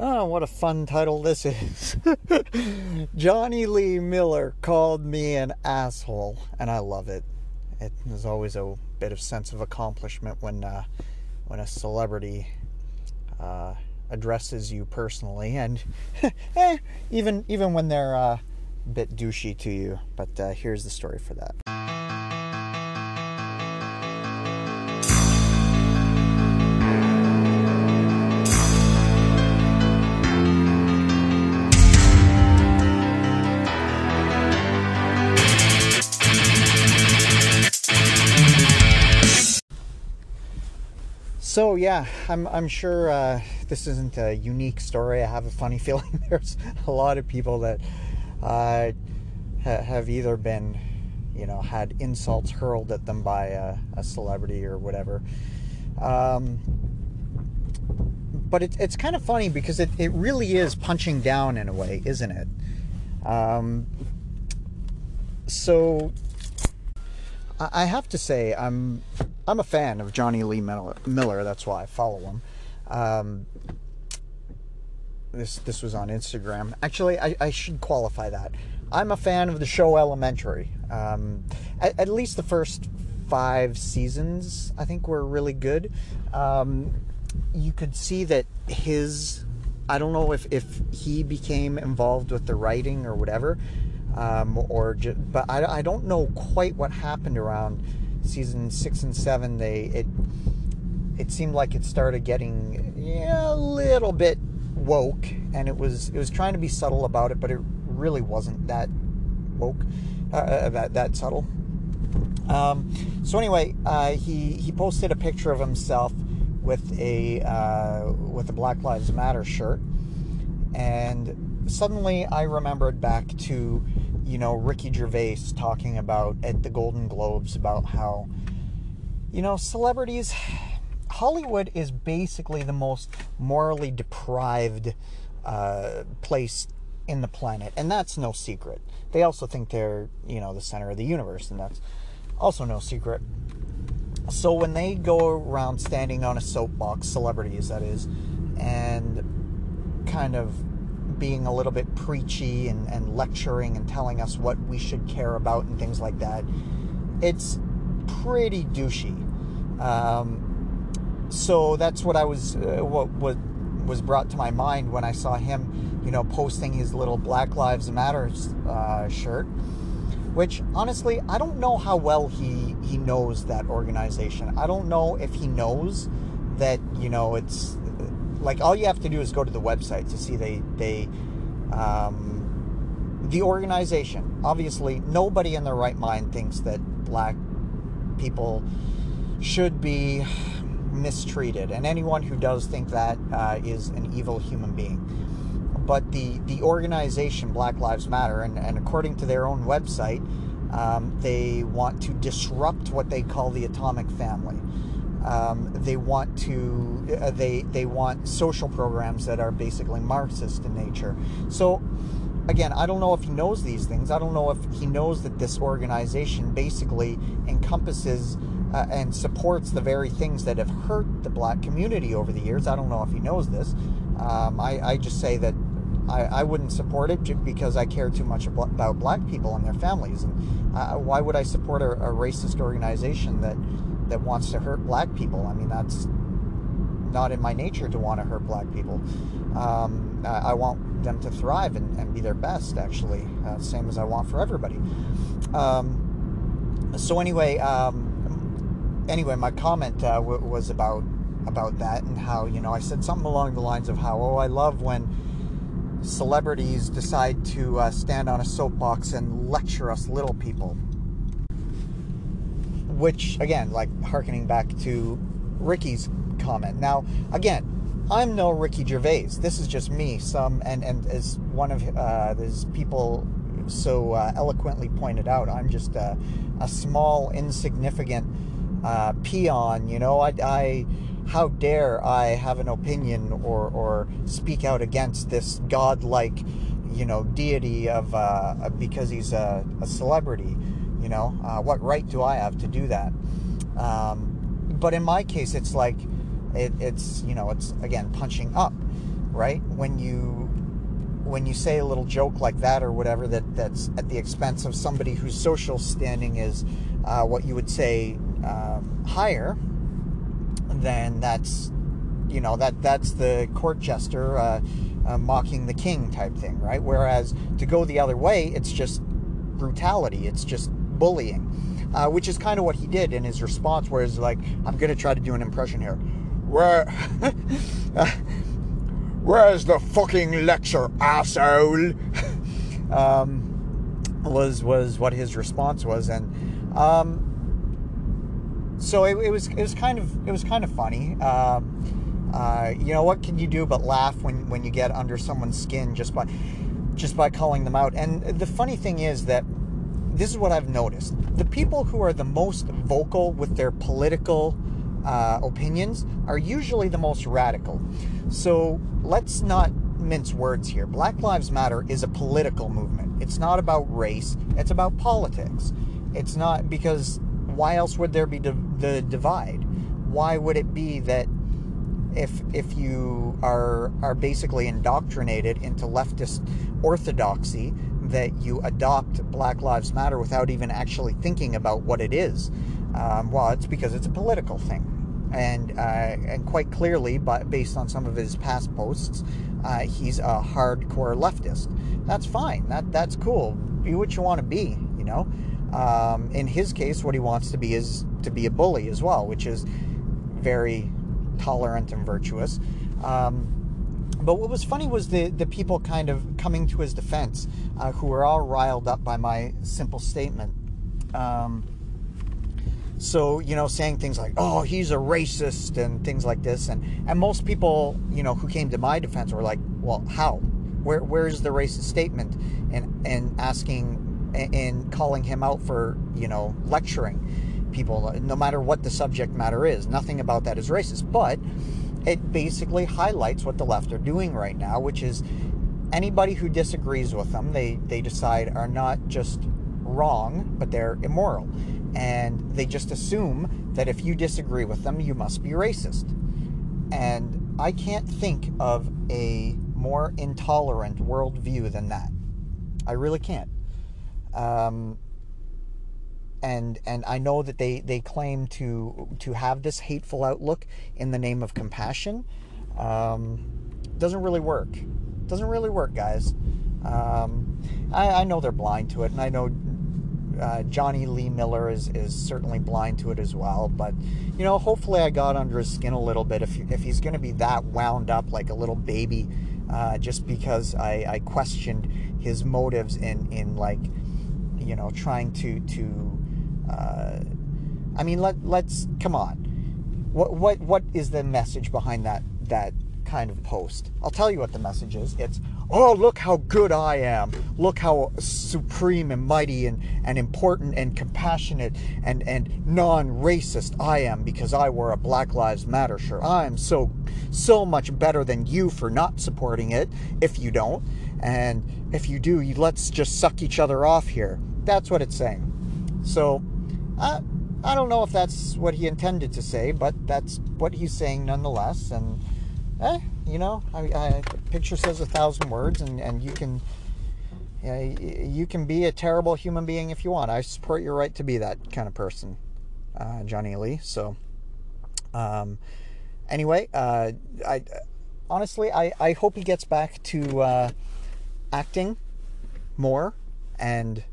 Oh, what a fun title this is. Jonny Lee Miller called me an asshole, and I love it. It is always a bit of sense of accomplishment when uh, when a celebrity uh, addresses you personally, and eh, even even when they're uh, a bit douchey to you. But uh, here's the story for that. So yeah, I'm I'm sure uh, this isn't a unique story. I have a funny feeling there's a lot of people that uh, ha- have either been, you know, had insults hurled at them by a, a celebrity or whatever. Um, but it, it's kind of funny because it, it really is punching down in a way, isn't it? Um, so I have to say I'm I'm a fan of Jonny Lee Miller. That's why I follow him. Um, this this was on Instagram. Actually, I, I, should qualify that. I'm a fan of the show Elementary. Um, at, at, least the first five seasons, I think, were really good. Um, you could see that his I don't know if if he became involved with the writing or whatever um, or just, but I, I don't know quite what happened around season six and seven. They it it seemed like it started getting yeah, a little bit woke, and it was it was trying to be subtle about it, but it really wasn't that woke, uh, uh that that subtle. Um, so anyway, uh, he he posted a picture of himself with a uh, with a Black Lives Matter shirt, and suddenly I remembered back to you know, Ricky Gervais talking about at the Golden Globes about how, you know, celebrities, Hollywood is basically the most morally deprived uh, place in the planet, and that's no secret. They also think they're, you know, the center of the universe, and that's also no secret. So when they go around standing on a soapbox, celebrities that is, and kind of being a little bit preachy and, and lecturing and telling us what we should care about and things like that. It's pretty douchey. Um, so that's what I was, uh, what, what was brought to my mind when I saw him, you know, posting his little Black Lives Matter uh, shirt. Which honestly, I don't know how well he he knows that organization. I don't know if he knows that you know it's like all you have to do is go to the website to see they they um, the organization. Obviously, nobody in their right mind thinks that black people should be mistreated, and anyone who does think that uh, is an evil human being. But the the organization Black Lives Matter, and, and according to their own website, um, they want to disrupt what they call the atomic family. Um, they want to uh, they they want social programs that are basically Marxist in nature. So again, I don't know if he knows these things. I don't know if he knows that this organization basically encompasses uh, and supports the very things that have hurt the black community over the years. I don't know if he knows this. Um, I, I just say that I, I wouldn't support it because I care too much about black people and their families. And uh, why would I support a, a racist organization that that wants to hurt black people. I mean, that's not in my nature to want to hurt black people. Um, I, I, want them to thrive and, and be their best, actually, uh, same as I want for everybody. Um, so anyway, um, anyway, my comment uh, w- was about about that and how you know I said something along the lines of how oh I love when celebrities decide to uh, stand on a soapbox and lecture us little people which again, like harkening back to Ricky's comment. Now, again, I'm no Ricky Gervais. This is just me. Some and and as one of uh, these people so uh, eloquently pointed out, I'm just a, a small, insignificant uh, peon. You know, I, I how dare I have an opinion or or speak out against this godlike, you know, deity of uh, because he's a, a celebrity. You know, uh, what right do I have to do that? Um, but in my case, it's like it, it's you know it's again punching up. right? When you when you say a little joke like that or whatever that that's at the expense of somebody whose social standing is uh, what you would say um, higher, then that's you know that that's the court jester uh, uh, mocking the king type thing, right? Whereas to go the other way, it's just brutality. It's just bullying. Uh, which is kind of what he did in his response, where he's like, I'm going to try to do an impression here. Where, where's the fucking lecture, asshole? um, was was what his response was, and um, so it, it, was it was kind of it was kind of funny. Um, uh, you know what can you do but laugh when when you get under someone's skin just by just by calling them out? And the funny thing is that this is what I've noticed. The people who are the most vocal with their political uh, opinions are usually the most radical. So let's not mince words here. Black Lives Matter is a political movement. It's not about race, it's about politics. It's not because why else would there be the divide? Why would it be that if if you are are basically indoctrinated into leftist orthodoxy that you adopt Black Lives Matter without even actually thinking about what it is. Um, well, it's because it's a political thing, and uh, and quite clearly, but based on some of his past posts, uh, he's a hardcore leftist. That's fine. That that's cool. Be what you want to be. You know. Um, in his case, what he wants to be is to be a bully as well, which is very tolerant and virtuous. Um, but what was funny was the, the people kind of coming to his defense, uh, who were all riled up by my simple statement. Um, so, you know, saying things like, oh, he's a racist and things like this. And, and most people, you know, who came to my defense were like, well, how? Where, where's the racist statement? And, and asking and calling him out for, you know, lecturing people, no matter what the subject matter is. Nothing about that is racist. But it basically highlights what the left are doing right now, which is anybody who disagrees with them, they, they decide are not just wrong, but they're immoral. And they just assume that if you disagree with them, you must be racist. And I can't think of a more intolerant worldview than that. I really can't. Um, and and I know that they they claim to to have this hateful outlook in the name of compassion. Um, doesn't really work. Doesn't really work, guys. Um, I, I, know they're blind to it, and I know uh, Jonny Lee Miller is is certainly blind to it as well. But you know, hopefully, I got under his skin a little bit. If if he's going to be that wound up like a little baby, uh, just because I, I questioned his motives in in like you know trying to to uh, I mean, let let's come on. What what what is the message behind that that kind of post? I'll tell you what the message is. It's oh look how good I am. Look how supreme and mighty and, and important and compassionate and, and non-racist I am because I wear a Black Lives Matter shirt. I am so so much better than you for not supporting it if you don't. And if you do, let's just suck each other off here. That's what it's saying. So I, I don't know if that's what he intended to say, but that's what he's saying nonetheless. And, eh, you know, I, I, picture says a thousand words, and, and you can you can be a terrible human being if you want. I support your right to be that kind of person, uh, Jonny Lee. So, um, anyway, uh, I honestly I, I hope he gets back to uh, acting more and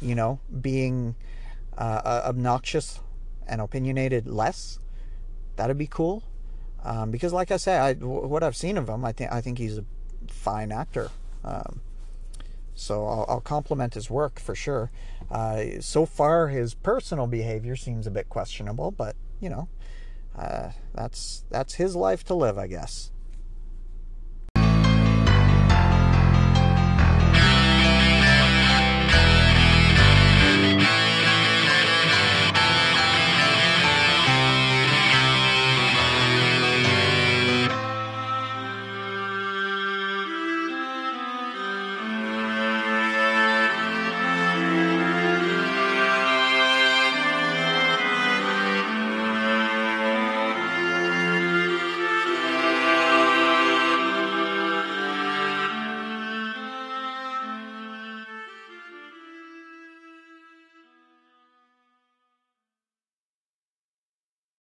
you know, being uh, obnoxious and opinionated less. That'd be cool. Um, because, like I say, I, what I've seen of him, I think I think he's a fine actor. Um, so I'll, I'll, compliment his work for sure. Uh, so far, his personal behavior seems a bit questionable, but you know, uh, that's that's his life to live, I guess.